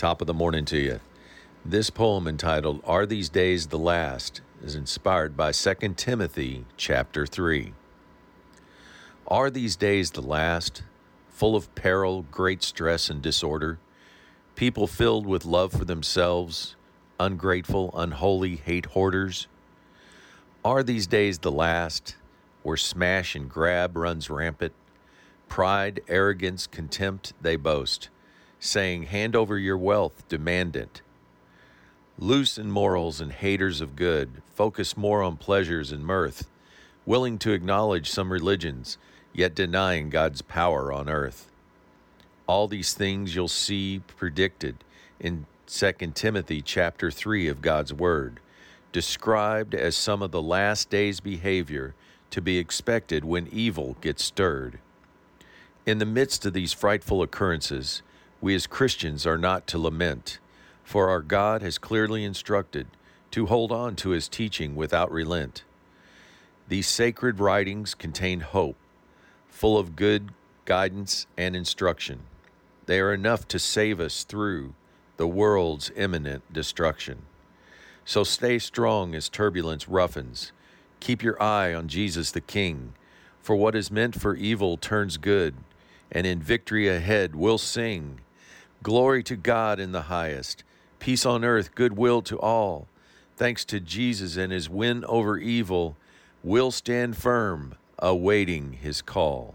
Top of the morning to you. This poem entitled Are These Days the Last is inspired by 2 Timothy chapter 3. Are these days the last, full of peril, great stress, and disorder? People filled with love for themselves, ungrateful, unholy, hate hoarders? Are these days the last, where smash and grab runs rampant? Pride, arrogance, contempt they boast saying, Hand over your wealth, demand it. Loose in morals and haters of good, focus more on pleasures and mirth, willing to acknowledge some religions, yet denying God's power on earth. All these things you'll see predicted in 2 Timothy chapter 3 of God's Word, described as some of the last days' behavior to be expected when evil gets stirred. In the midst of these frightful occurrences, we as Christians are not to lament, for our God has clearly instructed to hold on to his teaching without relent. These sacred writings contain hope, full of good guidance and instruction. They are enough to save us through the world's imminent destruction. So stay strong as turbulence roughens. Keep your eye on Jesus the King, for what is meant for evil turns good, and in victory ahead we'll sing Glory to God in the highest, peace on earth, goodwill to all. Thanks to Jesus and his win over evil, we'll stand firm, awaiting his call.